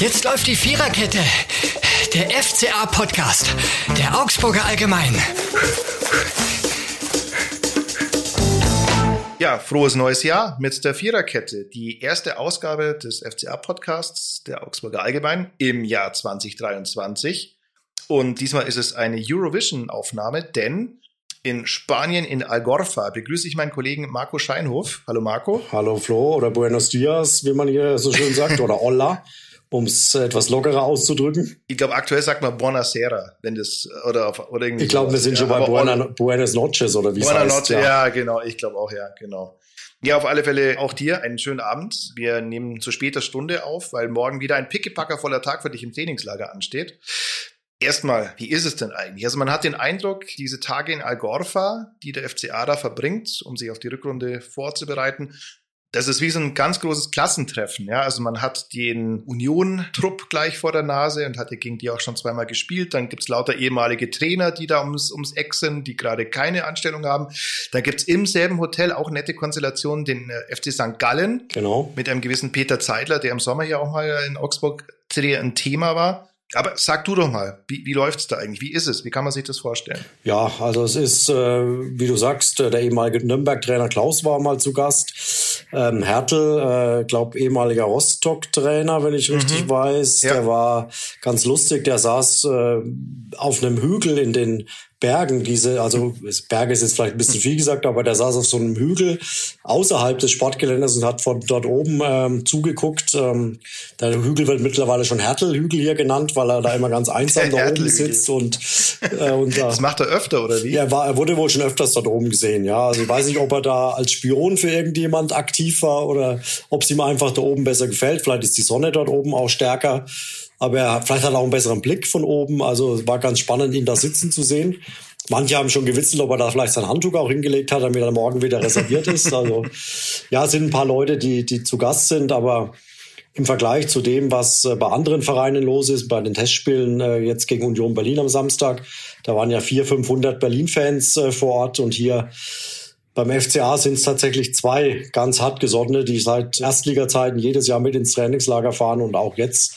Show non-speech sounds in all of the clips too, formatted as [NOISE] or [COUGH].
Jetzt läuft die Viererkette. Der FCA-Podcast. Der Augsburger Allgemein. Ja, frohes neues Jahr mit der Viererkette. Die erste Ausgabe des FCA-Podcasts der Augsburger Allgemein im Jahr 2023. Und diesmal ist es eine Eurovision-Aufnahme, denn in Spanien, in Algorfa, begrüße ich meinen Kollegen Marco Scheinhof. Hallo Marco. Hallo Flo oder Buenos Dias, wie man hier so schön sagt, oder Hola, [LAUGHS] um es etwas lockerer auszudrücken. Ich glaube, aktuell sagt man Buonasera, wenn das, oder, oder irgendwie. Ich glaube, wir sind schon bei Buena, Buenos Noches oder wie es heißt. Noche, ja. ja, genau, ich glaube auch, ja, genau. Ja, auf alle Fälle auch dir einen schönen Abend. Wir nehmen zu später Stunde auf, weil morgen wieder ein Pickepacker voller Tag für dich im Trainingslager ansteht. Erstmal, wie ist es denn eigentlich? Also man hat den Eindruck, diese Tage in Algorfa, die der FCA da verbringt, um sich auf die Rückrunde vorzubereiten, das ist wie so ein ganz großes Klassentreffen. Ja, also man hat den Union-Trupp gleich vor der Nase und hatte gegen die auch schon zweimal gespielt. Dann gibt's lauter ehemalige Trainer, die da ums, ums Eck sind, die gerade keine Anstellung haben. Dann gibt's im selben Hotel auch nette Konstellationen, den äh, FC St. Gallen. Genau. Mit einem gewissen Peter Zeidler, der im Sommer ja auch mal in Augsburg ein Thema war. Aber sag du doch mal, wie, wie läuft's da eigentlich? Wie ist es? Wie kann man sich das vorstellen? Ja, also es ist, äh, wie du sagst, äh, der ehemalige Nürnberg-Trainer Klaus war mal zu Gast. Ähm, Hertel, äh, glaube ehemaliger Rostock-Trainer, wenn ich mhm. richtig weiß. Ja. Der war ganz lustig. Der saß äh, auf einem Hügel in den Bergen, diese, also Berge ist jetzt vielleicht ein bisschen [LAUGHS] viel gesagt, aber der saß auf so einem Hügel außerhalb des Sportgeländes und hat von dort oben ähm, zugeguckt. Ähm, der Hügel wird mittlerweile schon Hertelhügel hier genannt, weil er da immer ganz einsam [LAUGHS] da oben sitzt und, äh, und da, Das macht er öfter, oder wie? Ja, er, war, er wurde wohl schon öfters dort oben gesehen, ja. Also ich weiß nicht, ob er da als Spion für irgendjemand aktiv war oder ob es ihm einfach da oben besser gefällt. Vielleicht ist die Sonne dort oben auch stärker. Aber er, vielleicht hat er auch einen besseren Blick von oben. Also war ganz spannend, ihn da sitzen zu sehen. Manche haben schon gewitzelt, ob er da vielleicht sein Handtuch auch hingelegt hat, damit er morgen wieder reserviert ist. Also ja, es sind ein paar Leute, die, die zu Gast sind, aber im Vergleich zu dem, was äh, bei anderen Vereinen los ist, bei den Testspielen äh, jetzt gegen Union Berlin am Samstag, da waren ja 400, 500 Berlin-Fans äh, vor Ort und hier beim FCA sind es tatsächlich zwei ganz hartgesottene, die seit Erstliga-Zeiten jedes Jahr mit ins Trainingslager fahren und auch jetzt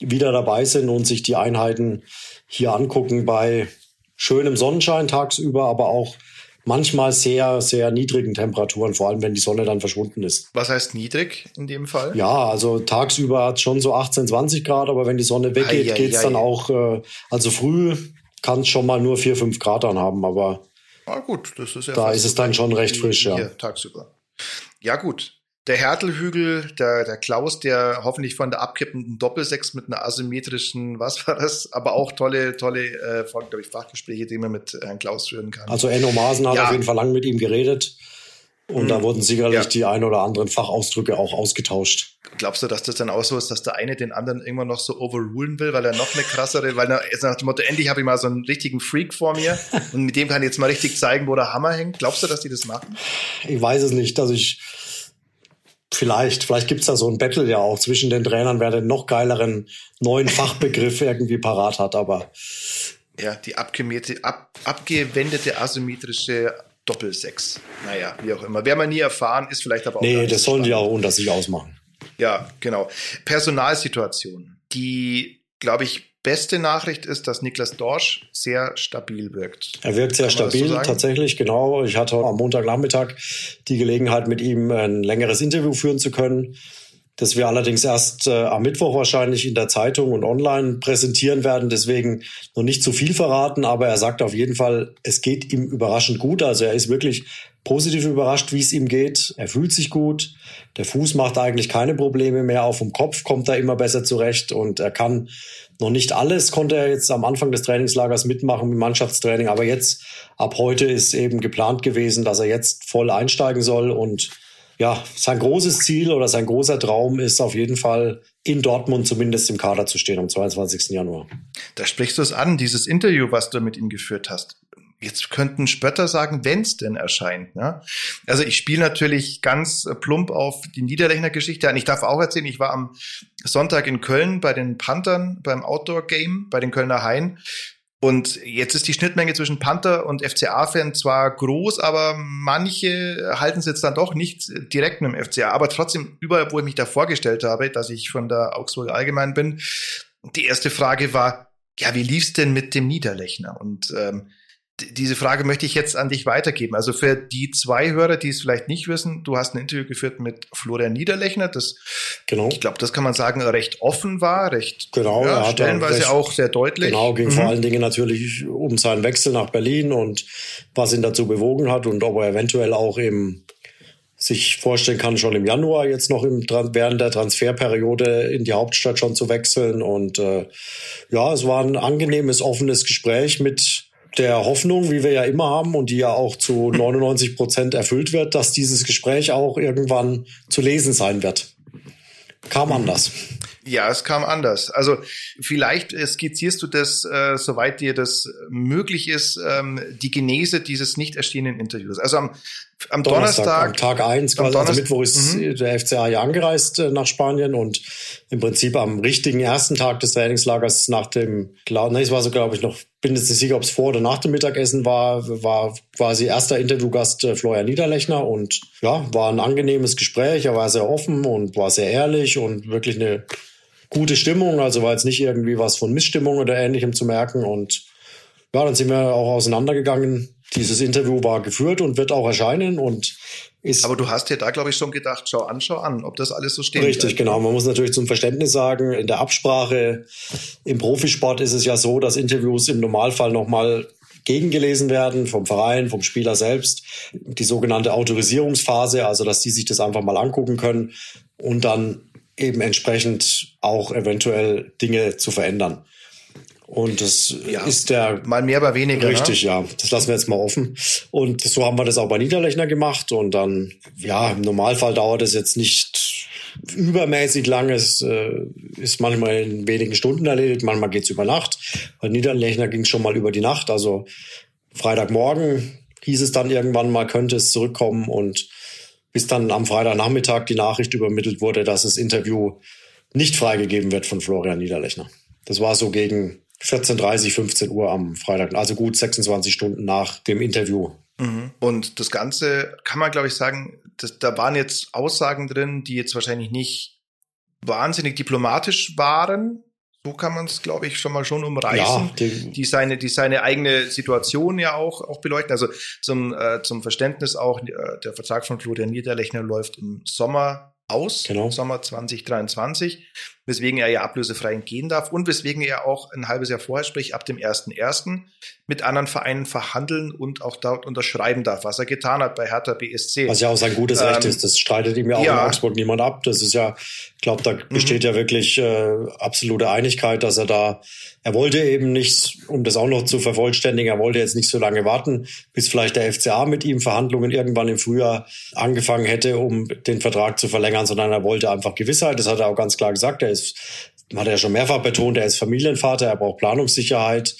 wieder dabei sind und sich die Einheiten hier angucken bei schönem Sonnenschein tagsüber, aber auch manchmal sehr, sehr niedrigen Temperaturen, vor allem wenn die Sonne dann verschwunden ist. Was heißt niedrig in dem Fall? Ja, also tagsüber hat es schon so 18, 20 Grad, aber wenn die Sonne weggeht, geht es dann auch, äh, also früh kann es schon mal nur 4, 5 Grad dann haben, aber ah, gut, das ist ja da ist es dann schon recht frisch, ja. tagsüber. Ja, gut der Hertelhügel, der, der Klaus, der hoffentlich von der abkippenden Doppelsechs mit einer asymmetrischen, was war das, aber auch tolle, tolle, äh, glaube ich, Fachgespräche, die man mit Herrn Klaus führen kann. Also Enno Maasen hat ja. auf jeden Fall lang mit ihm geredet. Und mhm. da wurden sicherlich ja. die ein oder anderen Fachausdrücke auch ausgetauscht. Glaubst du, dass das dann auch so ist, dass der eine den anderen irgendwann noch so overrulen will, weil er noch eine krassere, weil er nach dem Motto, endlich habe ich mal so einen richtigen Freak vor mir [LAUGHS] und mit dem kann ich jetzt mal richtig zeigen, wo der Hammer hängt. Glaubst du, dass die das machen? Ich weiß es nicht. Also ich, Vielleicht, vielleicht gibt's da so ein Battle ja auch zwischen den Trainern, wer den noch geileren neuen Fachbegriff [LAUGHS] irgendwie parat hat, aber. Ja, die abgewendete, ab, abgewendete asymmetrische Doppelsechs. Naja, wie auch immer. Wer man nie erfahren, ist vielleicht aber auch. Nee, das sollen spannend. die auch unter sich ausmachen. Ja, genau. Personalsituation. Die, glaube ich, beste Nachricht ist, dass Niklas Dorsch sehr stabil wirkt. Er wirkt sehr Kann stabil, so tatsächlich, genau. Ich hatte am Montagnachmittag die Gelegenheit, mit ihm ein längeres Interview führen zu können, das wir allerdings erst äh, am Mittwoch wahrscheinlich in der Zeitung und online präsentieren werden. Deswegen noch nicht zu viel verraten, aber er sagt auf jeden Fall, es geht ihm überraschend gut. Also er ist wirklich positiv überrascht, wie es ihm geht. Er fühlt sich gut. Der Fuß macht eigentlich keine Probleme mehr. Auf dem Kopf kommt er immer besser zurecht und er kann noch nicht alles konnte er jetzt am Anfang des Trainingslagers mitmachen mit Mannschaftstraining, aber jetzt ab heute ist eben geplant gewesen, dass er jetzt voll einsteigen soll und ja, sein großes Ziel oder sein großer Traum ist auf jeden Fall in Dortmund zumindest im Kader zu stehen am 22. Januar. Da sprichst du es an, dieses Interview, was du mit ihm geführt hast jetzt könnten Spötter sagen, wenn's denn erscheint. Ne? Also ich spiele natürlich ganz plump auf die Niederlechner-Geschichte an. Ich darf auch erzählen, ich war am Sonntag in Köln bei den Panthern beim Outdoor-Game, bei den Kölner Haien. Und jetzt ist die Schnittmenge zwischen Panther und FCA-Fan zwar groß, aber manche halten es jetzt dann doch nicht direkt mit dem FCA. Aber trotzdem, überall, wo ich mich da vorgestellt habe, dass ich von der Augsburg Allgemein bin, die erste Frage war, ja, wie lief's denn mit dem Niederlechner? Und ähm, diese Frage möchte ich jetzt an dich weitergeben. Also für die zwei Hörer, die es vielleicht nicht wissen, du hast ein Interview geführt mit Florian Niederlechner, das, genau. ich glaube, das kann man sagen, recht offen war, recht genau, ja, stellenweise recht, auch sehr deutlich. Genau, ging mhm. vor allen Dingen natürlich um seinen Wechsel nach Berlin und was ihn dazu bewogen hat und ob er eventuell auch eben sich vorstellen kann, schon im Januar jetzt noch im, während der Transferperiode in die Hauptstadt schon zu wechseln. Und äh, ja, es war ein angenehmes, offenes Gespräch mit der Hoffnung, wie wir ja immer haben und die ja auch zu [LAUGHS] 99 Prozent erfüllt wird, dass dieses Gespräch auch irgendwann zu lesen sein wird. Kam anders. Ja, es kam anders. Also vielleicht skizzierst du das, äh, soweit dir das möglich ist, ähm, die Genese dieses nicht erschienenen Interviews. Also am, am Donnerstag, Donnerstag. Am Tag eins, quasi, also Mittwoch ist mhm. der FCA ja angereist äh, nach Spanien und im Prinzip am richtigen ersten Tag des Trainingslagers nach dem, ne, es war so, glaube ich, noch, bin jetzt nicht sicher, ob es vor oder nach dem Mittagessen war, war quasi erster Interviewgast äh, Florian Niederlechner und ja, war ein angenehmes Gespräch. Er war sehr offen und war sehr ehrlich und wirklich eine gute Stimmung. Also war jetzt nicht irgendwie was von Missstimmung oder ähnlichem zu merken. Und ja, dann sind wir auch auseinandergegangen. Dieses Interview war geführt und wird auch erscheinen und ist. Aber du hast dir da, glaube ich, schon gedacht, schau an, schau an, ob das alles so steht. Richtig, genau. Man muss natürlich zum Verständnis sagen, in der Absprache im Profisport ist es ja so, dass Interviews im Normalfall nochmal gegengelesen werden vom Verein, vom Spieler selbst. Die sogenannte Autorisierungsphase, also dass die sich das einfach mal angucken können und dann eben entsprechend auch eventuell Dinge zu verändern. Und das ja, ist der. Mal mehr, aber weniger. Ne? Richtig, ne? ja. Das lassen wir jetzt mal offen. Und so haben wir das auch bei Niederlechner gemacht. Und dann, ja, im Normalfall dauert es jetzt nicht übermäßig lang. Es äh, ist manchmal in wenigen Stunden erledigt, manchmal geht's über Nacht. Bei Niederlechner ging es schon mal über die Nacht. Also Freitagmorgen hieß es dann irgendwann mal, könnte es zurückkommen und bis dann am Freitagnachmittag die Nachricht übermittelt wurde, dass das Interview nicht freigegeben wird von Florian Niederlechner. Das war so gegen 14.30, 15 Uhr am Freitag, also gut 26 Stunden nach dem Interview. Mhm. Und das Ganze kann man, glaube ich, sagen, das, da waren jetzt Aussagen drin, die jetzt wahrscheinlich nicht wahnsinnig diplomatisch waren, so kann man es, glaube ich, schon mal schon umreißen, ja, die, die, seine, die seine eigene Situation ja auch, auch beleuchten. Also zum, äh, zum Verständnis auch, äh, der Vertrag von Florian Niederlechner läuft im Sommer aus, genau. Sommer 2023 weswegen er ja ablösefrei entgehen darf und weswegen er auch ein halbes Jahr vorher, sprich ab dem 1.1., mit anderen Vereinen verhandeln und auch dort unterschreiben darf, was er getan hat bei Hertha BSC. Was ja auch sein gutes ähm, Recht ist, das streitet ihm ja auch ja. in Augsburg niemand ab. Das ist ja, ich glaube, da besteht mhm. ja wirklich äh, absolute Einigkeit, dass er da, er wollte eben nicht, um das auch noch zu vervollständigen, er wollte jetzt nicht so lange warten, bis vielleicht der FCA mit ihm Verhandlungen irgendwann im Frühjahr angefangen hätte, um den Vertrag zu verlängern, sondern er wollte einfach Gewissheit. Das hat er auch ganz klar gesagt. Er ist hat er schon mehrfach betont, er ist Familienvater, er braucht Planungssicherheit.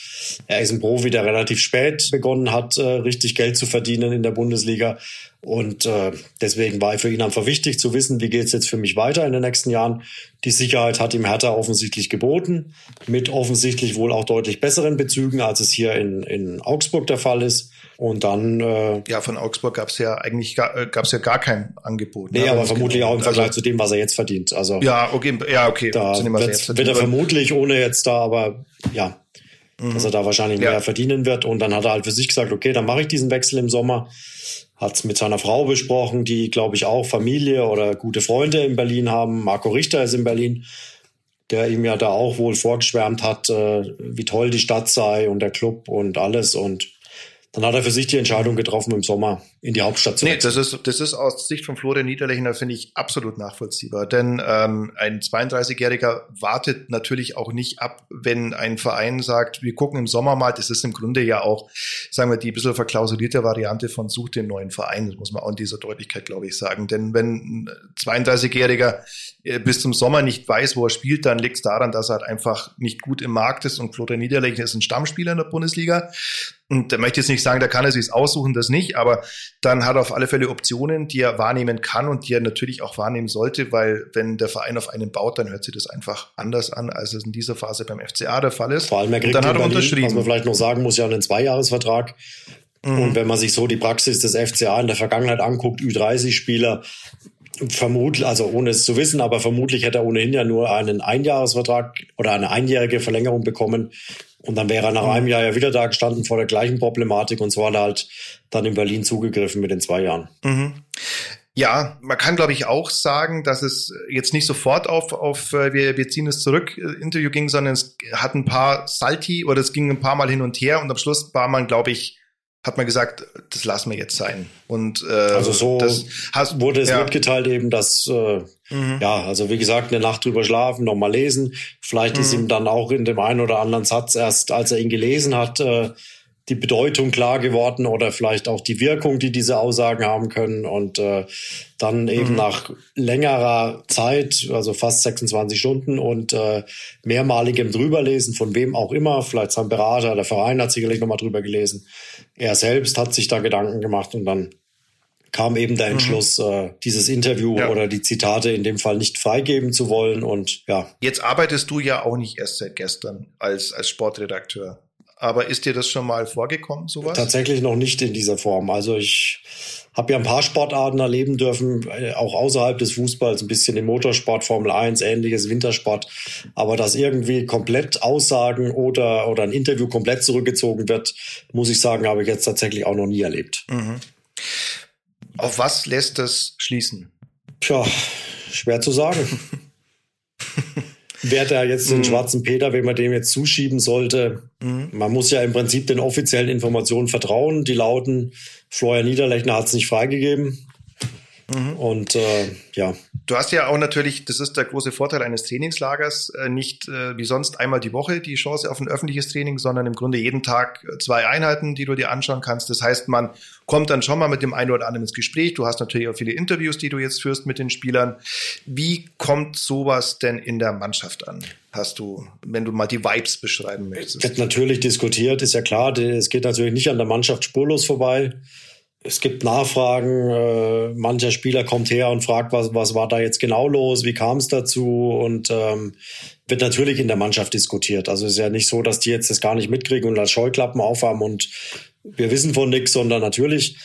Er ist ein Profi, der relativ spät begonnen hat, äh, richtig Geld zu verdienen in der Bundesliga. Und äh, deswegen war für ihn einfach wichtig zu wissen, wie geht's jetzt für mich weiter in den nächsten Jahren. Die Sicherheit hat ihm Hertha offensichtlich geboten, mit offensichtlich wohl auch deutlich besseren Bezügen, als es hier in, in Augsburg der Fall ist. Und dann äh, ja, von Augsburg gab es ja eigentlich gar, äh, gab's ja gar kein Angebot. Nee, ne? aber vermutlich auch im Vergleich also, zu dem, was er jetzt verdient. Also ja, okay, ja, okay. Da dem, wird, wird er vermutlich ohne jetzt da, aber ja, mhm. dass er da wahrscheinlich ja. mehr verdienen wird. Und dann hat er halt für sich gesagt, okay, dann mache ich diesen Wechsel im Sommer hat es mit seiner Frau besprochen, die, glaube ich, auch Familie oder gute Freunde in Berlin haben. Marco Richter ist in Berlin, der ihm ja da auch wohl vorgeschwärmt hat, äh, wie toll die Stadt sei und der Club und alles. Und dann hat er für sich die Entscheidung getroffen, im Sommer in die Hauptstadt zu Nee, das ist, das ist aus Sicht von Florian Niederlechner, finde ich, absolut nachvollziehbar. Denn ähm, ein 32-Jähriger wartet natürlich auch nicht ab, wenn ein Verein sagt, wir gucken im Sommer mal, das ist im Grunde ja auch, sagen wir, die ein bisschen verklausulierte Variante von such den neuen Verein. Das muss man auch in dieser Deutlichkeit, glaube ich, sagen. Denn wenn ein 32-Jähriger äh, bis zum Sommer nicht weiß, wo er spielt, dann liegt es daran, dass er halt einfach nicht gut im Markt ist und Florian Niederlechner ist ein Stammspieler in der Bundesliga. Und da möchte ich jetzt nicht sagen, da kann er sich aussuchen, das nicht, aber dann hat er auf alle Fälle Optionen, die er wahrnehmen kann und die er natürlich auch wahrnehmen sollte, weil wenn der Verein auf einen baut, dann hört sich das einfach anders an, als es in dieser Phase beim FCA der Fall ist. Vor allem er kriegt und dann hat er Berlin, unterschrieben. Was man vielleicht noch sagen muss, ja einen Zweijahresvertrag. Mhm. Und wenn man sich so die Praxis des FCA in der Vergangenheit anguckt, Ü30-Spieler, vermutlich, also ohne es zu wissen, aber vermutlich hätte er ohnehin ja nur einen Einjahresvertrag oder eine einjährige Verlängerung bekommen. Und dann wäre er nach einem Jahr ja wieder da gestanden vor der gleichen Problematik und so hat er halt dann in Berlin zugegriffen mit den zwei Jahren. Mhm. Ja, man kann, glaube ich, auch sagen, dass es jetzt nicht sofort auf, auf äh, wir, wir ziehen es zurück, äh, Interview ging, sondern es hat ein paar Salti oder es ging ein paar Mal hin und her und am Schluss war man, glaube ich, hat man gesagt, das lassen wir jetzt sein. Und äh, also so das hast, wurde es ja. mitgeteilt eben, dass äh, mhm. ja, also wie gesagt, eine Nacht drüber schlafen, nochmal lesen. Vielleicht mhm. ist ihm dann auch in dem einen oder anderen Satz erst, als er ihn gelesen hat, äh, die Bedeutung klar geworden oder vielleicht auch die Wirkung, die diese Aussagen haben können. Und äh, dann eben mhm. nach längerer Zeit, also fast 26 Stunden und äh, mehrmaligem Drüberlesen, von wem auch immer, vielleicht sein Berater, der Verein hat sicherlich nochmal drüber gelesen. Er selbst hat sich da Gedanken gemacht und dann kam eben der mhm. Entschluss, mhm. äh, dieses Interview ja. oder die Zitate in dem Fall nicht freigeben zu wollen. Und ja. Jetzt arbeitest du ja auch nicht erst seit gestern als, als Sportredakteur. Aber ist dir das schon mal vorgekommen, sowas? Tatsächlich noch nicht in dieser Form. Also ich habe ja ein paar Sportarten erleben dürfen, äh, auch außerhalb des Fußballs, ein bisschen im Motorsport, Formel 1, ähnliches, Wintersport. Aber dass irgendwie komplett Aussagen oder, oder ein Interview komplett zurückgezogen wird, muss ich sagen, habe ich jetzt tatsächlich auch noch nie erlebt. Mhm. Auf was lässt das schließen? Tja, schwer zu sagen. [LAUGHS] wer da jetzt den mhm. schwarzen Peter, wenn man dem jetzt zuschieben sollte. Mhm. Man muss ja im Prinzip den offiziellen Informationen vertrauen. Die lauten, Florian Niederlechner hat es nicht freigegeben. Mhm. Und äh, ja. Du hast ja auch natürlich, das ist der große Vorteil eines Trainingslagers, äh, nicht äh, wie sonst einmal die Woche die Chance auf ein öffentliches Training, sondern im Grunde jeden Tag zwei Einheiten, die du dir anschauen kannst. Das heißt, man kommt dann schon mal mit dem einen oder anderen ins Gespräch. Du hast natürlich auch viele Interviews, die du jetzt führst mit den Spielern. Wie kommt sowas denn in der Mannschaft an? Hast du, wenn du mal die Vibes beschreiben möchtest? Wird natürlich diskutiert, ist ja klar. Es geht natürlich nicht an der Mannschaft spurlos vorbei es gibt Nachfragen, äh, mancher Spieler kommt her und fragt, was, was war da jetzt genau los, wie kam es dazu und ähm, wird natürlich in der Mannschaft diskutiert. Also es ist ja nicht so, dass die jetzt das gar nicht mitkriegen und als Scheuklappen aufhaben und wir wissen von nichts, sondern natürlich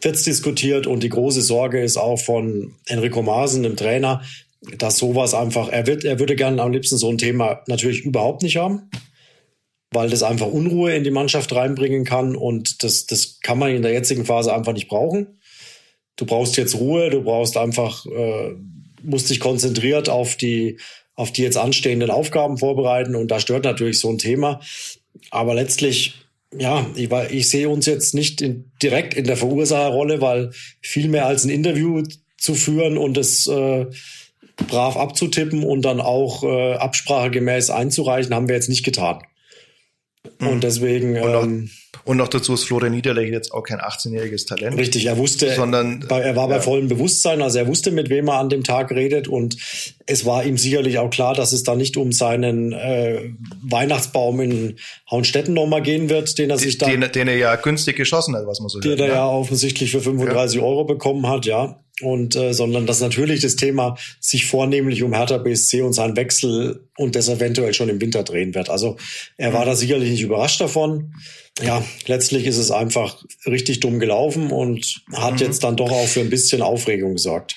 wird's diskutiert und die große Sorge ist auch von Enrico Maaßen, dem Trainer, dass sowas einfach, er wird, er würde gerne am liebsten so ein Thema natürlich überhaupt nicht haben weil das einfach Unruhe in die Mannschaft reinbringen kann und das, das kann man in der jetzigen Phase einfach nicht brauchen. Du brauchst jetzt Ruhe, du brauchst einfach, äh, musst dich konzentriert auf die, auf die jetzt anstehenden Aufgaben vorbereiten und da stört natürlich so ein Thema. Aber letztlich, ja, ich, ich sehe uns jetzt nicht in, direkt in der Verursacherrolle, weil viel mehr als ein Interview zu führen und es äh, brav abzutippen und dann auch äh, absprachegemäß einzureichen, haben wir jetzt nicht getan. Und mhm. deswegen. Und noch, ähm, und noch dazu ist Florian Niederlechner jetzt auch kein 18-jähriges Talent. Richtig, er wusste, sondern er war bei ja. vollem Bewusstsein, also er wusste, mit wem er an dem Tag redet und es war ihm sicherlich auch klar, dass es da nicht um seinen äh, Weihnachtsbaum in Hauenstetten nochmal gehen wird, den er sich da. Den, den er ja günstig geschossen hat, was man so Den hört, er ja, ja offensichtlich für 35 ja. Euro bekommen hat, ja und äh, sondern dass natürlich das Thema sich vornehmlich um Hertha BSC und seinen Wechsel und das eventuell schon im Winter drehen wird. Also er war da sicherlich nicht überrascht davon. Ja, letztlich ist es einfach richtig dumm gelaufen und hat mhm. jetzt dann doch auch für ein bisschen Aufregung gesorgt.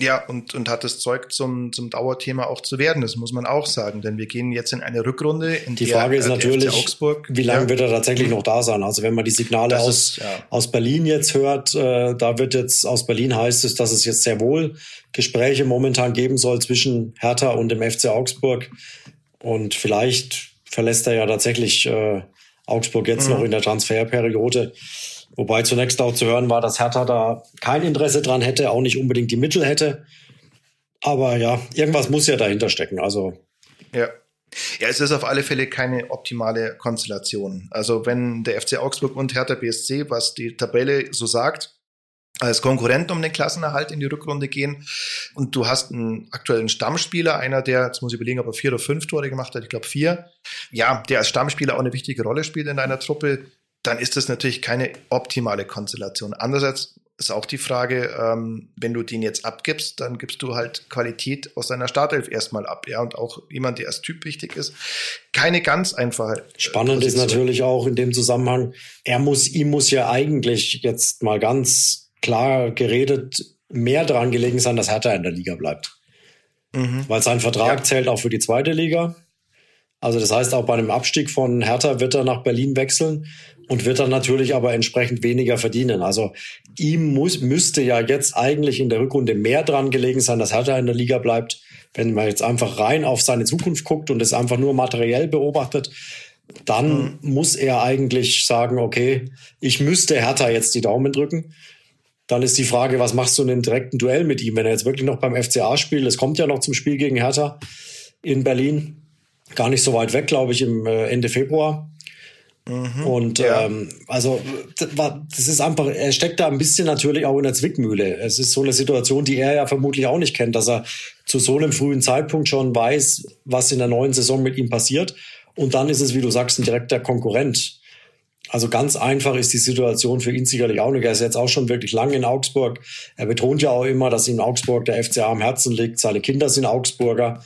Ja, und, und hat das Zeug zum, zum Dauerthema auch zu werden, das muss man auch sagen, denn wir gehen jetzt in eine Rückrunde. In die Frage der, ist natürlich, Augsburg, wie lange ja. wird er tatsächlich noch da sein? Also wenn man die Signale aus, ist, ja. aus Berlin jetzt hört, äh, da wird jetzt aus Berlin heißt es, dass es jetzt sehr wohl Gespräche momentan geben soll zwischen Hertha und dem FC Augsburg. Und vielleicht verlässt er ja tatsächlich äh, Augsburg jetzt mhm. noch in der Transferperiode. Wobei zunächst auch zu hören war, dass Hertha da kein Interesse dran hätte, auch nicht unbedingt die Mittel hätte. Aber ja, irgendwas muss ja dahinter stecken. Also. Ja. Ja, es ist auf alle Fälle keine optimale Konstellation. Also wenn der FC Augsburg und Hertha BSC, was die Tabelle so sagt, als Konkurrenten um den Klassenerhalt in die Rückrunde gehen und du hast einen aktuellen Stammspieler, einer, der, jetzt muss ich überlegen, ob er vier oder fünf Tore gemacht hat, ich glaube vier, ja, der als Stammspieler auch eine wichtige Rolle spielt in deiner Truppe, dann ist das natürlich keine optimale Konstellation. Andererseits ist auch die Frage, ähm, wenn du den jetzt abgibst, dann gibst du halt Qualität aus deiner Startelf erstmal ab, ja, und auch jemand, der als Typ wichtig ist. Keine ganz einfache. Spannend Position. ist natürlich auch in dem Zusammenhang, er muss, ihm muss ja eigentlich jetzt mal ganz klar geredet mehr daran gelegen sein, dass Hertha in der Liga bleibt. Mhm. Weil sein Vertrag ja. zählt auch für die zweite Liga. Also das heißt, auch bei einem Abstieg von Hertha wird er nach Berlin wechseln und wird dann natürlich aber entsprechend weniger verdienen. Also ihm muss, müsste ja jetzt eigentlich in der Rückrunde mehr dran gelegen sein, dass Hertha in der Liga bleibt. Wenn man jetzt einfach rein auf seine Zukunft guckt und es einfach nur materiell beobachtet, dann mhm. muss er eigentlich sagen, okay, ich müsste Hertha jetzt die Daumen drücken. Dann ist die Frage, was machst du in einem direkten Duell mit ihm, wenn er jetzt wirklich noch beim FCA spielt? Es kommt ja noch zum Spiel gegen Hertha in Berlin gar nicht so weit weg, glaube ich, im äh, Ende Februar. Mhm, und ja. ähm, also das ist einfach, er steckt da ein bisschen natürlich auch in der Zwickmühle. Es ist so eine Situation, die er ja vermutlich auch nicht kennt, dass er zu so einem frühen Zeitpunkt schon weiß, was in der neuen Saison mit ihm passiert. Und dann ist es, wie du sagst, ein direkter Konkurrent. Also ganz einfach ist die Situation für ihn sicherlich auch nicht. Er ist jetzt auch schon wirklich lange in Augsburg. Er betont ja auch immer, dass ihm Augsburg der FCA am Herzen liegt. Seine Kinder sind Augsburger.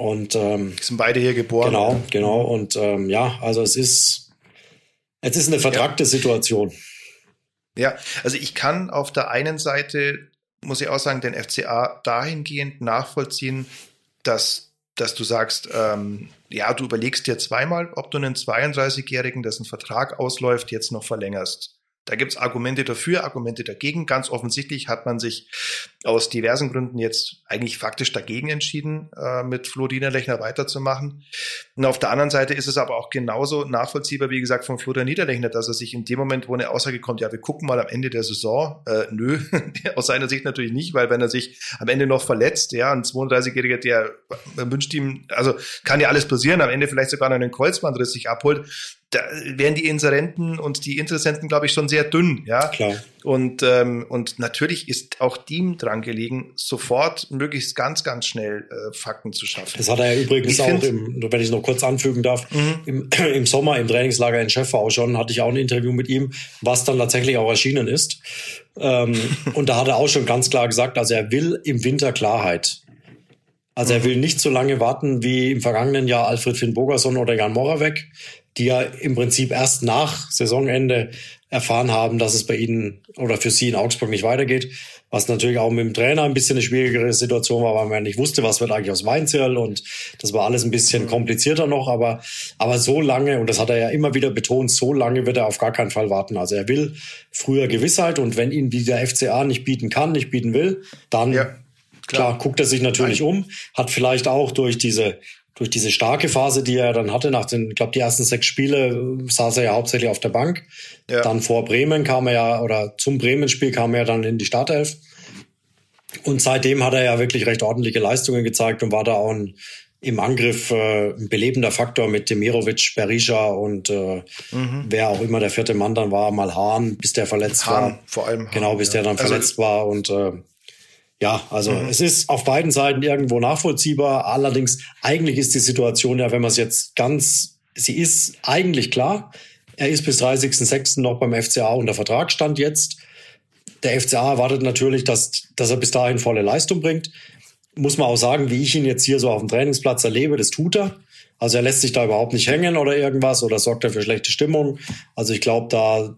Und ähm, sind beide hier geboren. Genau, genau. Und ähm, ja, also es ist, es ist eine vertragte ja. Situation. Ja, also ich kann auf der einen Seite, muss ich auch sagen, den FCA dahingehend nachvollziehen, dass, dass du sagst, ähm, ja, du überlegst dir zweimal, ob du einen 32-Jährigen, dessen Vertrag ausläuft, jetzt noch verlängerst. Da gibt es Argumente dafür, Argumente dagegen. Ganz offensichtlich hat man sich aus diversen Gründen jetzt eigentlich faktisch dagegen entschieden, äh, mit Flo Niederlechner weiterzumachen. Und auf der anderen Seite ist es aber auch genauso nachvollziehbar, wie gesagt, von Flo Niederlechner, dass er sich in dem Moment, wo eine Aussage kommt, ja, wir gucken mal am Ende der Saison, äh, nö, [LAUGHS] aus seiner Sicht natürlich nicht, weil wenn er sich am Ende noch verletzt, ja, ein 32-Jähriger, der wünscht ihm, also kann ja alles passieren, am Ende vielleicht sogar noch einen Kreuzbandriss sich abholt, da wären die Inserenten und die Interessenten, glaube ich, schon sehr dünn, ja. Klar. Und, ähm, und natürlich ist auch dem dran gelegen, sofort möglichst ganz, ganz schnell äh, Fakten zu schaffen. Das hat er ja übrigens ich auch, im, wenn ich noch kurz anfügen darf, mhm. im, [CLEARS THROAT] im Sommer im Trainingslager in Schäffau schon, hatte ich auch ein Interview mit ihm, was dann tatsächlich auch erschienen ist. Ähm, [LAUGHS] und da hat er auch schon ganz klar gesagt, also er will im Winter Klarheit. Also er mhm. will nicht so lange warten wie im vergangenen Jahr Alfred Finn Bogerson oder Jan Moravec, die ja im Prinzip erst nach Saisonende erfahren haben, dass es bei ihnen oder für sie in Augsburg nicht weitergeht. Was natürlich auch mit dem Trainer ein bisschen eine schwierigere Situation war, weil man nicht wusste, was wird eigentlich aus Weinzierl und das war alles ein bisschen komplizierter noch, aber, aber so lange, und das hat er ja immer wieder betont, so lange wird er auf gar keinen Fall warten. Also er will früher Gewissheit und wenn ihn die der FCA nicht bieten kann, nicht bieten will, dann ja. Klar, guckt er sich natürlich um, hat vielleicht auch durch diese durch diese starke Phase, die er dann hatte, nach den, ich glaube, die ersten sechs Spiele saß er ja hauptsächlich auf der Bank. Ja. Dann vor Bremen kam er ja, oder zum Bremen-Spiel kam er dann in die Startelf. Und seitdem hat er ja wirklich recht ordentliche Leistungen gezeigt und war da auch ein, im Angriff äh, ein belebender Faktor mit Demirovic, Berisha und äh, mhm. wer auch immer der vierte Mann dann war, mal Hahn, bis der verletzt Hahn, war. Vor allem. Hahn, genau, bis ja. der dann also verletzt war und äh, ja, also mhm. es ist auf beiden Seiten irgendwo nachvollziehbar. Allerdings, eigentlich ist die Situation ja, wenn man es jetzt ganz, sie ist eigentlich klar. Er ist bis 30.06. noch beim FCA unter Vertrag, stand jetzt. Der FCA erwartet natürlich, dass, dass er bis dahin volle Leistung bringt. Muss man auch sagen, wie ich ihn jetzt hier so auf dem Trainingsplatz erlebe, das tut er. Also er lässt sich da überhaupt nicht hängen oder irgendwas oder sorgt er für schlechte Stimmung. Also ich glaube, da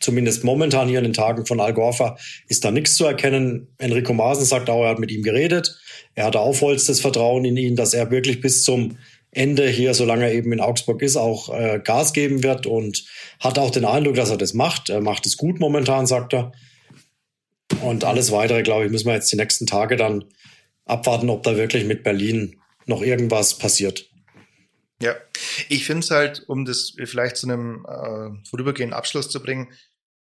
zumindest momentan hier in den Tagen von Al Gorfa ist da nichts zu erkennen. Enrico Maaßen sagt auch, er hat mit ihm geredet. Er hat auch vollstes Vertrauen in ihn, dass er wirklich bis zum Ende hier, solange er eben in Augsburg ist, auch äh, Gas geben wird und hat auch den Eindruck, dass er das macht. Er macht es gut momentan, sagt er. Und alles weitere, glaube ich, müssen wir jetzt die nächsten Tage dann abwarten, ob da wirklich mit Berlin noch irgendwas passiert. Ja, ich finde es halt, um das vielleicht zu einem äh, vorübergehenden Abschluss zu bringen,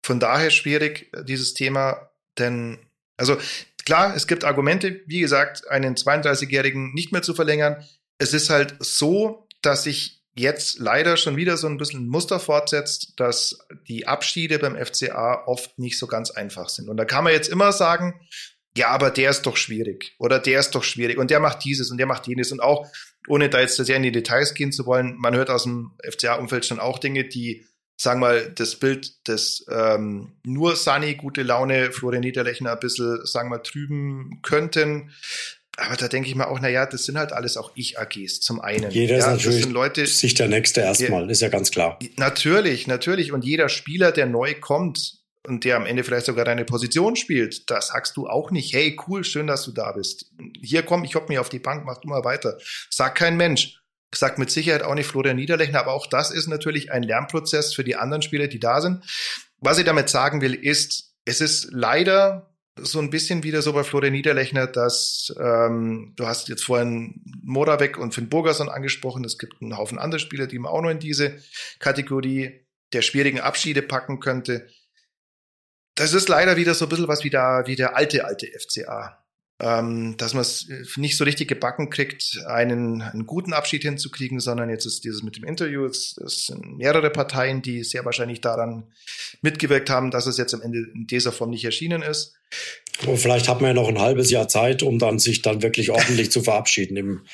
von daher schwierig, dieses Thema, denn, also klar, es gibt Argumente, wie gesagt, einen 32-Jährigen nicht mehr zu verlängern. Es ist halt so, dass sich jetzt leider schon wieder so ein bisschen ein Muster fortsetzt, dass die Abschiede beim FCA oft nicht so ganz einfach sind. Und da kann man jetzt immer sagen, ja, aber der ist doch schwierig oder der ist doch schwierig und der macht dieses und der macht jenes und auch ohne da jetzt sehr in die Details gehen zu wollen, man hört aus dem FCA-Umfeld schon auch Dinge, die sagen wir mal, das Bild des ähm, nur Sunny, gute Laune, Florian Niederlechner ein bisschen, sagen wir, trüben könnten. Aber da denke ich mir auch, na ja, das sind halt alles auch Ich-AGs zum einen. Jeder ja, ist natürlich Leute, sich der Nächste erstmal, ist ja ganz klar. Natürlich, natürlich. Und jeder Spieler, der neu kommt und der am Ende vielleicht sogar deine Position spielt, da sagst du auch nicht, hey, cool, schön, dass du da bist. Hier komm, ich hock mich auf die Bank, mach du mal weiter. Sag kein Mensch. Sagt mit Sicherheit auch nicht Florian Niederlechner, aber auch das ist natürlich ein Lernprozess für die anderen Spieler, die da sind. Was ich damit sagen will, ist, es ist leider so ein bisschen wieder so bei Florian Niederlechner, dass ähm, du hast jetzt vorhin Moravec und Finn Burgerson angesprochen. Es gibt einen Haufen andere Spieler, die man auch noch in diese Kategorie der schwierigen Abschiede packen könnte. Das ist leider wieder so ein bisschen was wie, da, wie der alte, alte FCA ähm, dass man es nicht so richtig gebacken kriegt, einen, einen guten Abschied hinzukriegen, sondern jetzt ist dieses mit dem Interview, es, es sind mehrere Parteien, die sehr wahrscheinlich daran mitgewirkt haben, dass es jetzt am Ende in dieser Form nicht erschienen ist. Und vielleicht hat man ja noch ein halbes Jahr Zeit, um dann sich dann wirklich ordentlich zu verabschieden im,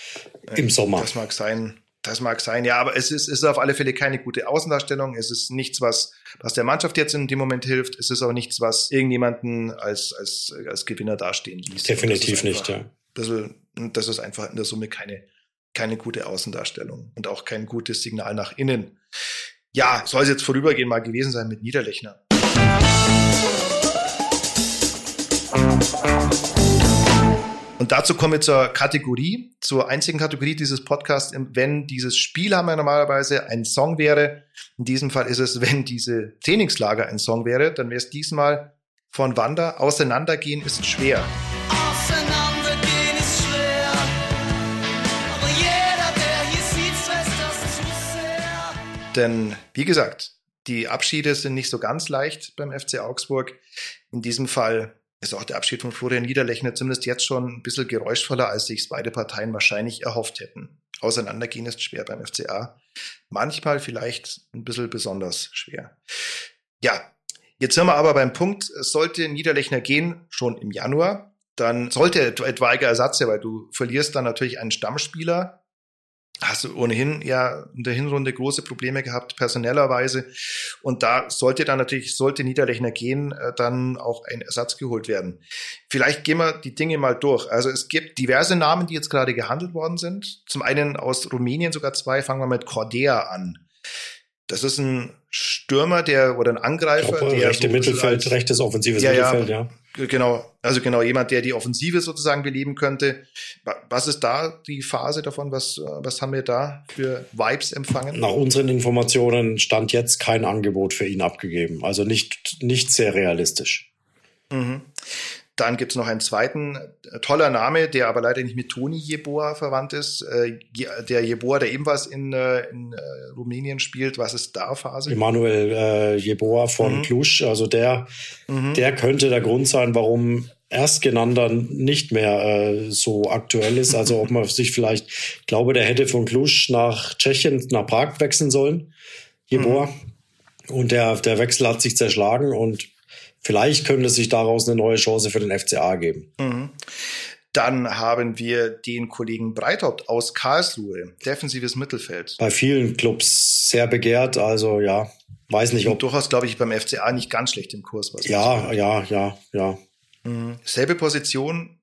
im Sommer. Das mag sein. Das mag sein, ja, aber es ist, es ist auf alle Fälle keine gute Außendarstellung. Es ist nichts, was, was der Mannschaft jetzt in dem Moment hilft. Es ist auch nichts, was irgendjemanden als, als, als Gewinner dastehen ließ. Definitiv nicht, ja. Das ist, das ist einfach in der Summe keine, keine gute Außendarstellung und auch kein gutes Signal nach innen. Ja, soll es jetzt vorübergehend mal gewesen sein mit Niederlechner. Und dazu kommen wir zur Kategorie, zur einzigen Kategorie dieses Podcasts, wenn dieses Spiel haben wir normalerweise ein Song wäre. In diesem Fall ist es, wenn diese Trainingslager ein Song wäre, dann wäre es diesmal von Wanda, Auseinandergehen ist schwer. Auseinandergehen ist schwer. Aber jeder, der hier sieht, weiß das zu sehr. Denn, wie gesagt, die Abschiede sind nicht so ganz leicht beim FC Augsburg. In diesem Fall ist auch der Abschied von Florian Niederlechner zumindest jetzt schon ein bisschen geräuschvoller, als sich beide Parteien wahrscheinlich erhofft hätten. Auseinandergehen ist schwer beim FCA. Manchmal vielleicht ein bisschen besonders schwer. Ja, jetzt sind wir aber beim Punkt, sollte Niederlechner gehen, schon im Januar, dann sollte etwaiger Ersatz her, weil du verlierst dann natürlich einen Stammspieler, hast du ohnehin ja in der Hinrunde große Probleme gehabt, personellerweise. Und da sollte dann natürlich, sollte Niederlechner gehen, äh, dann auch ein Ersatz geholt werden. Vielleicht gehen wir die Dinge mal durch. Also es gibt diverse Namen, die jetzt gerade gehandelt worden sind. Zum einen aus Rumänien sogar zwei. Fangen wir mit Cordea an. Das ist ein Stürmer, der oder ein Angreifer, glaube, der rechte so Mittelfeld, rechtes offensives ja, Mittelfeld, ja. Genau, also genau jemand, der die Offensive sozusagen beleben könnte. Was ist da die Phase davon? Was, was haben wir da für Vibes empfangen? Nach unseren Informationen stand jetzt kein Angebot für ihn abgegeben. Also nicht, nicht sehr realistisch. Mhm. Dann gibt's noch einen zweiten äh, toller Name, der aber leider nicht mit Toni Jeboa verwandt ist. Äh, der Jeboa, der ebenfalls in, äh, in äh, Rumänien spielt. Was ist da Phase? Emanuel äh, Jeboa von Mhm. Cluj. Also der, Mhm. der könnte der Grund sein, warum Erstgenannter nicht mehr äh, so aktuell ist. Also ob man sich vielleicht, ich glaube, der hätte von Cluj nach Tschechien, nach Prag wechseln sollen, Jeboa. Und der, der Wechsel hat sich zerschlagen und vielleicht könnte sich daraus eine neue Chance für den FCA geben. Mhm. Dann haben wir den Kollegen Breithaupt aus Karlsruhe, defensives Mittelfeld. Bei vielen Clubs sehr begehrt, also ja, weiß nicht, Und ob. durchaus, glaube ich, beim FCA nicht ganz schlecht im Kurs. Was Ja, ja, ja, ja. Mhm. Selbe Position,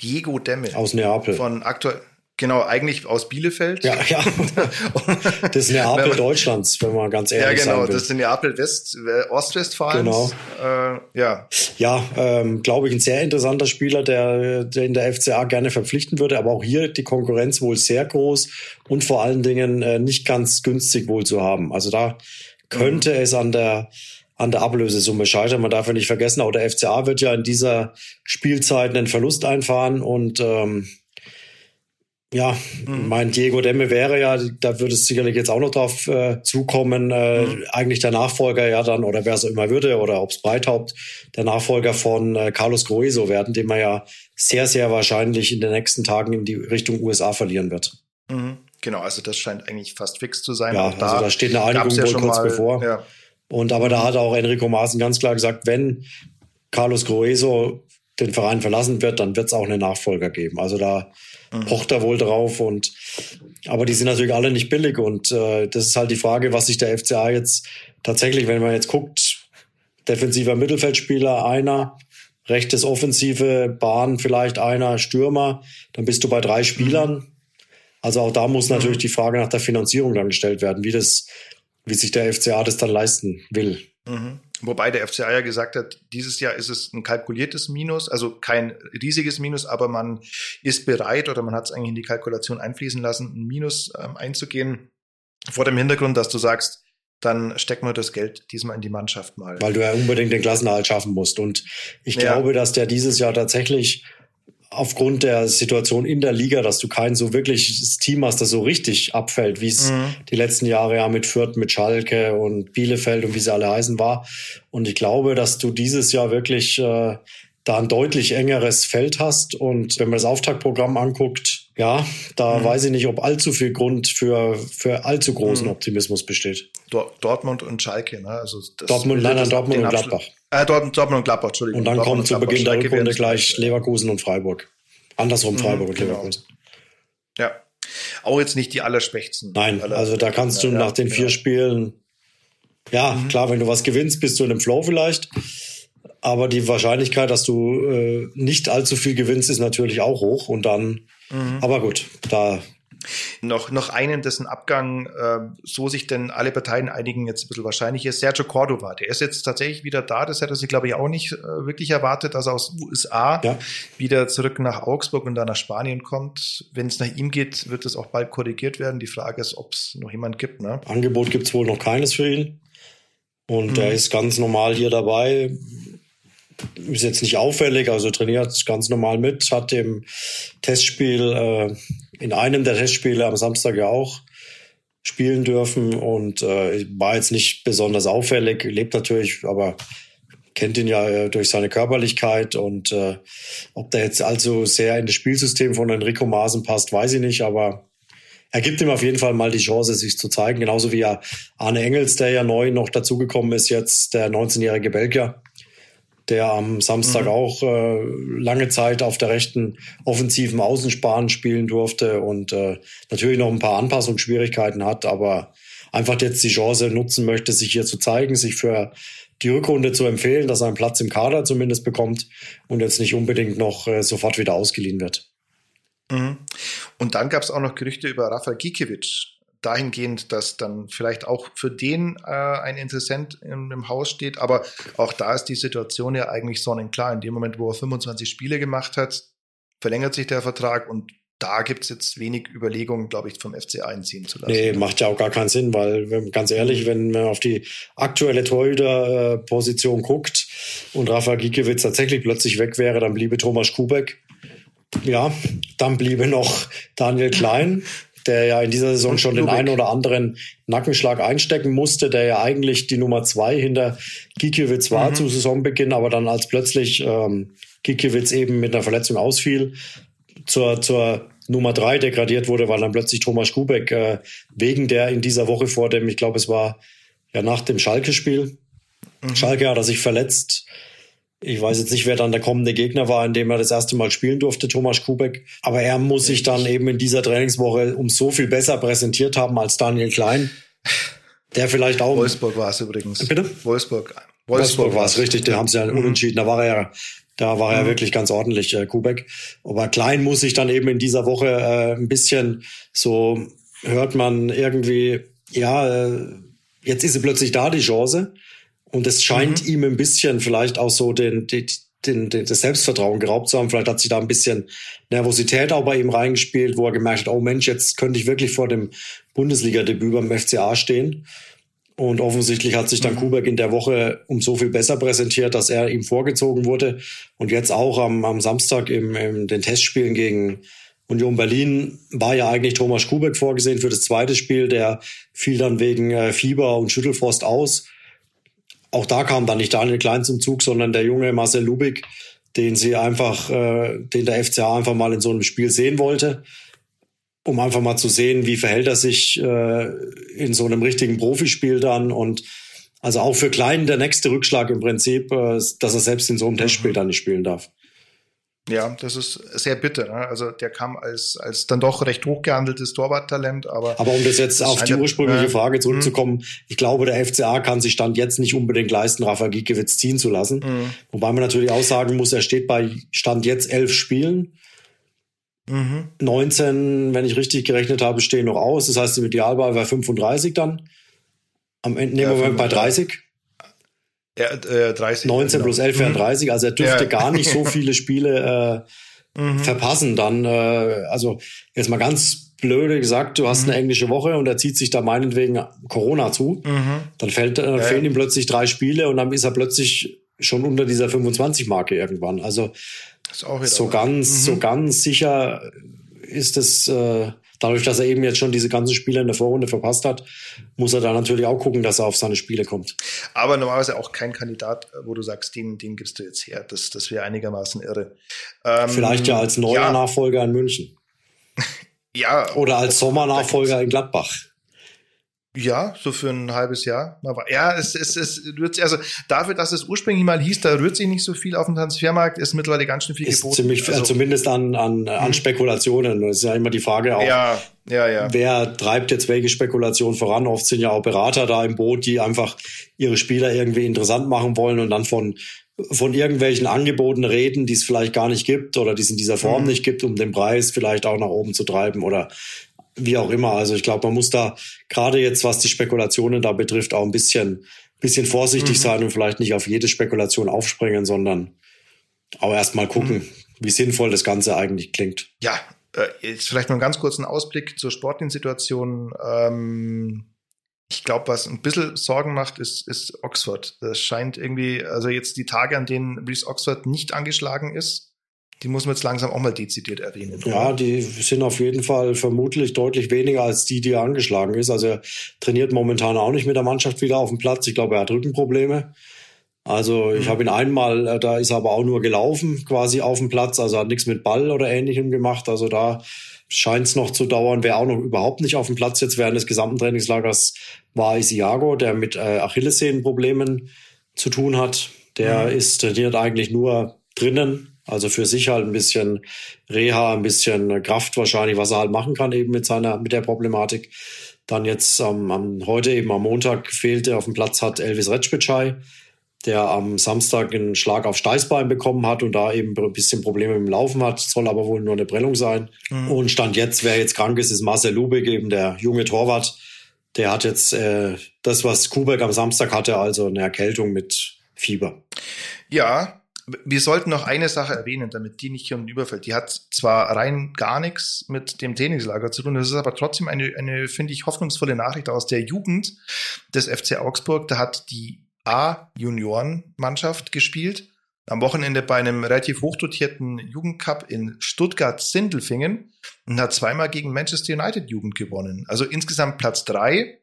Diego Demme. Aus Neapel. Von aktuell, genau, eigentlich aus Bielefeld. Ja, ja. [LAUGHS] Das Neapel Deutschlands, wenn man ganz Ja, ehrlich genau, sein will. das ist Neapel West, äh, Ostwestfalens. Genau. Äh, ja. Ja, ähm, glaube ich, ein sehr interessanter Spieler, der, in der FCA gerne verpflichten würde, aber auch hier die Konkurrenz wohl sehr groß und vor allen Dingen äh, nicht ganz günstig wohl zu haben. Also da könnte es an der an der Ablösesumme scheitern. Man darf ja nicht vergessen, auch der FCA wird ja in dieser Spielzeit einen Verlust einfahren und ähm, ja, mein Diego Demme wäre ja, da würde es sicherlich jetzt auch noch drauf äh, zukommen, äh, eigentlich der Nachfolger ja dann, oder wer es auch immer würde, oder ob es Breithaupt der Nachfolger von äh, Carlos Grueso werden, den man ja sehr, sehr wahrscheinlich in den nächsten Tagen in die Richtung USA verlieren wird. Mhm. Genau, also das scheint eigentlich fast fix zu sein. Ja, Auch also da steht eine Einigung ja wohl kurz mal, bevor. Ja. Und aber da hat auch Enrico Maaßen ganz klar gesagt, wenn Carlos Grueso den Verein verlassen wird, dann wird es auch einen Nachfolger geben. Also da mhm. pocht er wohl drauf und aber die sind natürlich alle nicht billig und äh, das ist halt die Frage, was sich der FCA jetzt tatsächlich, wenn man jetzt guckt, defensiver Mittelfeldspieler einer, rechtes offensive Bahn vielleicht einer, Stürmer, dann bist du bei drei Spielern. Mhm. Also auch da muss natürlich mhm. die Frage nach der Finanzierung dann gestellt werden, wie das, wie sich der FCA das dann leisten will. Mhm. Wobei der FCA ja gesagt hat, dieses Jahr ist es ein kalkuliertes Minus, also kein riesiges Minus, aber man ist bereit oder man hat es eigentlich in die Kalkulation einfließen lassen, ein Minus ähm, einzugehen. Vor dem Hintergrund, dass du sagst, dann stecken wir das Geld diesmal in die Mannschaft mal. Weil du ja unbedingt den Klassenerhalt schaffen musst. Und ich ja. glaube, dass der dieses Jahr tatsächlich aufgrund der Situation in der Liga, dass du kein so wirkliches Team hast, das so richtig abfällt, wie es mhm. die letzten Jahre ja mit Fürth, mit Schalke und Bielefeld und wie sie alle heißen war. Und ich glaube, dass du dieses Jahr wirklich äh, da ein deutlich engeres Feld hast. Und wenn man das Auftaktprogramm anguckt, ja, da mhm. weiß ich nicht, ob allzu viel Grund für, für allzu großen mhm. Optimismus besteht. Dortmund und Schalke, ne? Also das Dortmund, nein, nein, Dortmund und Gladbach. Äh, Dortmund, Dortmund und Gladbach, Entschuldigung. Und dann Dortmund kommt zu Beginn der Rückrunde gleich Leverkusen und Freiburg. Andersrum mhm, Freiburg und genau. Leverkusen. Ja. Auch jetzt nicht die allerschwächsten. Nein, aller also da kannst du ja, nach den vier genau. Spielen, ja, mhm. klar, wenn du was gewinnst, bist du in einem Flow vielleicht. Aber die Wahrscheinlichkeit, dass du äh, nicht allzu viel gewinnst, ist natürlich auch hoch. Und dann, mhm. aber gut, da noch, noch einen, dessen Abgang, äh, so sich denn alle Parteien einigen, jetzt ein bisschen wahrscheinlich ist, Sergio Cordova. Der ist jetzt tatsächlich wieder da. Das hätte sie, glaube ich, auch nicht äh, wirklich erwartet, dass er aus USA ja. wieder zurück nach Augsburg und dann nach Spanien kommt. Wenn es nach ihm geht, wird es auch bald korrigiert werden. Die Frage ist, ob es noch jemand gibt. Ne? Angebot gibt es wohl noch keines für ihn. Und mhm. er ist ganz normal hier dabei ist jetzt nicht auffällig, also trainiert ganz normal mit, hat im Testspiel, äh, in einem der Testspiele am Samstag ja auch spielen dürfen und äh, war jetzt nicht besonders auffällig, lebt natürlich, aber kennt ihn ja äh, durch seine Körperlichkeit und äh, ob der jetzt also sehr in das Spielsystem von Enrico Maaßen passt, weiß ich nicht, aber er gibt ihm auf jeden Fall mal die Chance, sich zu zeigen, genauso wie ja Arne Engels, der ja neu noch dazugekommen ist, jetzt der 19-jährige Belgier, der am Samstag mhm. auch äh, lange Zeit auf der rechten offensiven Außensparen spielen durfte und äh, natürlich noch ein paar Anpassungsschwierigkeiten hat, aber einfach jetzt die Chance nutzen möchte, sich hier zu zeigen, sich für die Rückrunde zu empfehlen, dass er einen Platz im Kader zumindest bekommt und jetzt nicht unbedingt noch äh, sofort wieder ausgeliehen wird. Mhm. Und dann gab es auch noch Gerüchte über Rafael Gikiewicz, dahingehend, dass dann vielleicht auch für den äh, ein Interessent in, im Haus steht. Aber auch da ist die Situation ja eigentlich sonnenklar. In dem Moment, wo er 25 Spiele gemacht hat, verlängert sich der Vertrag und da gibt es jetzt wenig Überlegungen, glaube ich, vom FC einziehen zu lassen. Nee, macht ja auch gar keinen Sinn, weil ganz ehrlich, wenn man auf die aktuelle Torhüter-Position guckt und Rafa Giekewitz tatsächlich plötzlich weg wäre, dann bliebe Thomas Kubek. Ja, dann bliebe noch Daniel Klein der ja in dieser Saison schon den einen oder anderen Nackenschlag einstecken musste, der ja eigentlich die Nummer zwei hinter Gikiewicz war mhm. zu Saisonbeginn, aber dann als plötzlich ähm, Gikiewicz eben mit einer Verletzung ausfiel, zur, zur Nummer drei degradiert wurde, weil dann plötzlich Thomas Kubek äh, wegen der in dieser Woche vor dem, ich glaube, es war ja nach dem Schalke-Spiel. Mhm. Schalke hat er sich verletzt ich weiß jetzt nicht, wer dann der kommende Gegner war, in dem er das erste Mal spielen durfte, Thomas Kubek. Aber er muss sich dann eben in dieser Trainingswoche um so viel besser präsentiert haben als Daniel Klein. Der vielleicht auch. Wolfsburg war es übrigens. Bitte? Wolfsburg. Wolfsburg, Wolfsburg war es, richtig. Die haben sie ja mhm. unentschieden. Da war er ja, da war er mhm. wirklich ganz ordentlich, äh, Kubek. Aber Klein muss sich dann eben in dieser Woche äh, ein bisschen so, hört man irgendwie, ja, äh, jetzt ist sie plötzlich da, die Chance. Und es scheint mhm. ihm ein bisschen vielleicht auch so den, den, den, den, das Selbstvertrauen geraubt zu haben. Vielleicht hat sich da ein bisschen Nervosität auch bei ihm reingespielt, wo er gemerkt hat, oh Mensch, jetzt könnte ich wirklich vor dem Bundesliga-Debüt beim FCA stehen. Und offensichtlich hat sich dann mhm. Kubek in der Woche um so viel besser präsentiert, dass er ihm vorgezogen wurde. Und jetzt auch am, am Samstag im, im den Testspielen gegen Union Berlin war ja eigentlich Thomas Kubek vorgesehen für das zweite Spiel. Der fiel dann wegen äh, Fieber und Schüttelfrost aus. Auch da kam dann nicht Daniel Klein zum Zug, sondern der junge Marcel Lubig, den sie einfach, äh, den der FCA einfach mal in so einem Spiel sehen wollte, um einfach mal zu sehen, wie verhält er sich äh, in so einem richtigen Profispiel dann und also auch für Klein der nächste Rückschlag im Prinzip, äh, dass er selbst in so einem Testspiel dann nicht spielen darf. Ja, das ist sehr bitter. Ne? Also der kam als, als dann doch recht hochgehandeltes Torwarttalent, aber. Aber um das jetzt auf die ursprüngliche äh, Frage zurückzukommen, ich glaube, der FCA kann sich Stand jetzt nicht unbedingt leisten, Rafa Giekewitz ziehen zu lassen. Mhm. Wobei man natürlich auch sagen muss, er steht bei Stand jetzt elf Spielen. Mhm. 19, wenn ich richtig gerechnet habe, stehen noch aus. Das heißt, im Idealball wäre 35 dann. Am Ende nehmen Ja, wir bei 35. 30. Ja, äh, 30. 19 genau. plus 11 wären Mhm. 30. Also er dürfte Ja. gar nicht so [LAUGHS] viele Spiele äh, Mhm. verpassen. Dann, äh, also jetzt mal ganz blöde gesagt, du Mhm. hast eine englische Woche und er zieht sich da meinetwegen Corona zu. Mhm. Dann fällt, äh, Ja, fehlen ihm plötzlich drei Spiele und dann ist er plötzlich schon unter dieser 25-Marke irgendwann. Also so ganz, Mhm. so ganz sicher ist es, äh, dadurch, dass er eben jetzt schon diese ganzen Spiele in der Vorrunde verpasst hat, muss er da natürlich auch gucken, dass er auf seine Spiele kommt. Aber normalerweise auch kein Kandidat, wo du sagst, den, den gibst du jetzt her. Das, das wäre einigermaßen irre. Ähm, Vielleicht ja als neuer ja, Nachfolger in München. [LAUGHS] Ja, Oder als Sommernachfolger in Gladbach. Ja, so für ein halbes Jahr. Aber ja, es, es, es rührt sich, also dafür, dass es ursprünglich mal hieß, da rührt sich nicht so viel auf dem Transfermarkt, ist mittlerweile ganz schön viel Ist geboten. ziemlich, also, zumindest an, an, an Spekulationen. Das ist ja immer die Frage auch. ja, ja, ja. Wer treibt jetzt welche Spekulation voran? Oft sind ja auch Berater da im Boot, die einfach ihre Spieler irgendwie interessant machen wollen und dann von, von irgendwelchen Angeboten reden, die es vielleicht gar nicht gibt oder die es in dieser Form Mhm. nicht gibt, um den Preis vielleicht auch nach oben zu treiben oder wie auch immer. Also ich glaube, man muss da gerade jetzt, was die Spekulationen da betrifft, auch ein bisschen, bisschen vorsichtig Mhm. sein und vielleicht nicht auf jede Spekulation aufspringen, sondern auch erstmal gucken, Mhm. wie sinnvoll das Ganze eigentlich klingt. Ja, äh, jetzt vielleicht noch einen ganz kurzen Ausblick zur sportlichen Situation. Ähm, ich glaube, was ein bisschen Sorgen macht, ist, ist Oxford. Das scheint irgendwie, also jetzt die Tage, an denen Reese Oxford nicht angeschlagen ist, die muss man jetzt langsam auch mal dezidiert erwähnen. Ja, die sind auf jeden Fall vermutlich deutlich weniger als die, die er angeschlagen ist. Also er trainiert momentan auch nicht mit der Mannschaft wieder auf dem Platz. Ich glaube, er hat Rückenprobleme. Also ich Mhm. habe ihn einmal, äh, da ist er aber auch nur gelaufen, quasi auf dem Platz. Also hat nichts mit Ball oder ähnlichem gemacht. Also da scheint es noch zu dauern. Wer auch noch überhaupt nicht auf dem Platz jetzt während des gesamten Trainingslagers war Isiago, der mit äh, Achillessehnenproblemen zu tun hat. Der Mhm. ist trainiert eigentlich nur drinnen. Also für sich halt ein bisschen Reha, ein bisschen Kraft wahrscheinlich, was er halt machen kann eben mit seiner, mit der Problematik. Dann jetzt am, am heute eben am Montag fehlte auf dem Platz hat Elvis Retschbitschei, der am Samstag einen Schlag auf Steißbein bekommen hat und da eben ein bisschen Probleme mit dem Laufen hat, soll aber wohl nur eine Prellung sein. Und Stand jetzt, wer jetzt krank ist, ist Marcel Lubig, eben der junge Torwart. Der hat jetzt äh, das, was Kubeck am Samstag hatte, also eine Erkältung mit Fieber. Ja, wir sollten noch eine Sache erwähnen, damit die nicht hier und überfällt. Die hat zwar rein gar nichts mit dem Trainingslager zu tun, das ist aber trotzdem eine, eine finde ich, hoffnungsvolle Nachricht aus der Jugend des FC Augsburg. Da hat die A-Junioren-Mannschaft gespielt. Am Wochenende bei einem relativ hochdotierten Jugendcup in Stuttgart-Sindelfingen und hat zweimal gegen Manchester United Jugend gewonnen. Also insgesamt Platz drei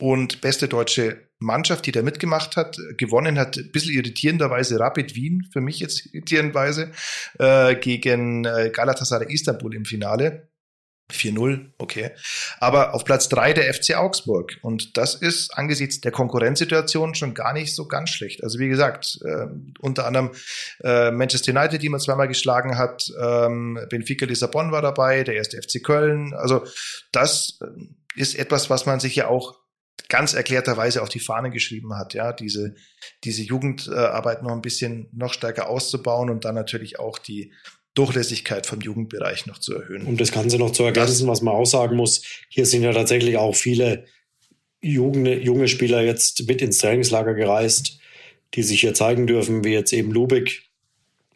und beste deutsche Mannschaft, die da mitgemacht hat, gewonnen hat, ein bisschen irritierenderweise Rapid Wien, für mich jetzt irritierenderweise, äh, gegen äh, Galatasaray Istanbul im Finale. 4-0, okay. Aber auf Platz drei der FC Augsburg. Und das ist angesichts der Konkurrenzsituation schon gar nicht so ganz schlecht. Also wie gesagt, äh, unter anderem äh, Manchester United, die man zweimal geschlagen hat, ähm, Benfica Lissabon war dabei, der erste FC Köln. Also das äh, ist etwas, was man sich ja auch ganz erklärterweise auf die Fahne geschrieben hat, ja, diese, diese Jugendarbeit noch ein bisschen noch stärker auszubauen und dann natürlich auch die Durchlässigkeit vom Jugendbereich noch zu erhöhen. Um das Ganze noch zu ergänzen, was man auch sagen muss, hier sind ja tatsächlich auch viele junge, junge Spieler jetzt mit ins Trainingslager gereist, die sich hier zeigen dürfen, wie jetzt eben Lubik,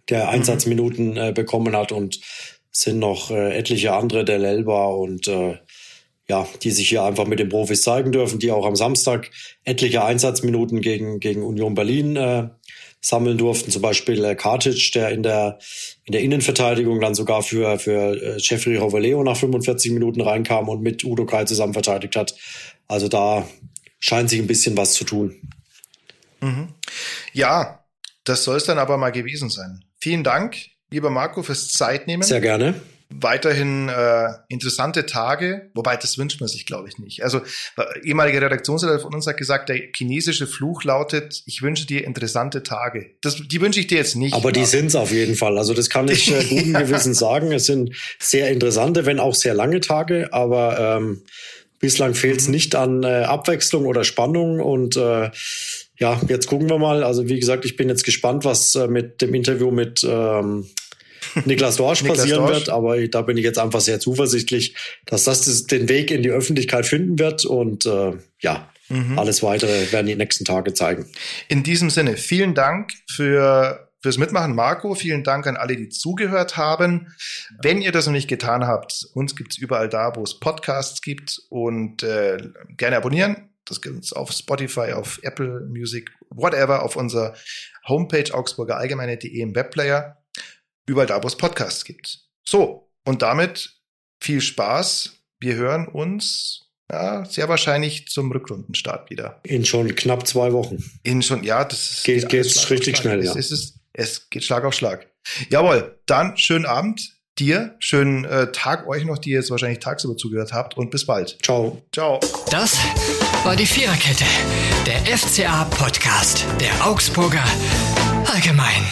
der Einsatzminuten äh, bekommen hat und sind noch äh, etliche andere, der Lelba und äh, ja, die sich hier einfach mit den Profis zeigen dürfen, die auch am Samstag etliche Einsatzminuten gegen, gegen Union Berlin äh, sammeln durften. Zum Beispiel äh, Kartic, der in der, in der Innenverteidigung dann sogar für, für äh, Jeffrey Rovaleo nach 45 Minuten reinkam und mit Udo Kai zusammen verteidigt hat. Also da scheint sich ein bisschen was zu tun. Mhm. Ja, das soll es dann aber mal gewesen sein. Vielen Dank, lieber Marco, fürs Zeitnehmen. Sehr gerne. Weiterhin äh, interessante Tage, wobei das wünscht man sich, glaube ich, nicht. Also ehemalige Redaktionsleiter von uns hat gesagt, der chinesische Fluch lautet, ich wünsche dir interessante Tage. Das, die wünsche ich dir jetzt nicht. Aber die sind's auf jeden Fall. Also das kann ich äh, [LAUGHS] guten Gewissens sagen. Es sind sehr interessante, wenn auch sehr lange Tage, aber ähm, bislang fehlt's Mhm. nicht an äh, Abwechslung oder Spannung und äh, ja, jetzt gucken wir mal. Also wie gesagt, ich bin jetzt gespannt, was äh, mit dem Interview mit ähm, Niklas Dorsch [LAUGHS] Niklas passieren Dorsch. wird, aber da bin ich jetzt einfach sehr zuversichtlich, dass das den Weg in die Öffentlichkeit finden wird und äh, ja, Mhm. alles weitere werden die nächsten Tage zeigen. In diesem Sinne, vielen Dank für fürs Mitmachen, Marco. Vielen Dank an alle, die zugehört haben. Wenn ihr das noch nicht getan habt, uns gibt's überall da, wo es Podcasts gibt und äh, gerne abonnieren. Das gibt es auf Spotify, auf Apple Music, whatever, auf unserer Homepage augsburgerallgemeine.de im Webplayer. Überall da, wo es Podcasts gibt. So, und damit viel Spaß. Wir hören uns ja, sehr wahrscheinlich zum Rückrundenstart wieder. In schon knapp zwei Wochen. In schon, ja, das ist Geht- alles geht's Schlag auf richtig Schlag. schnell, es, ja. Es, ist, es geht Schlag auf Schlag. Jawohl, dann schönen Abend dir, schönen äh, Tag euch noch, die jetzt wahrscheinlich tagsüber zugehört habt und bis bald. Ciao. Ciao. Das war die Viererkette, der FCA-Podcast der Augsburger Allgemein.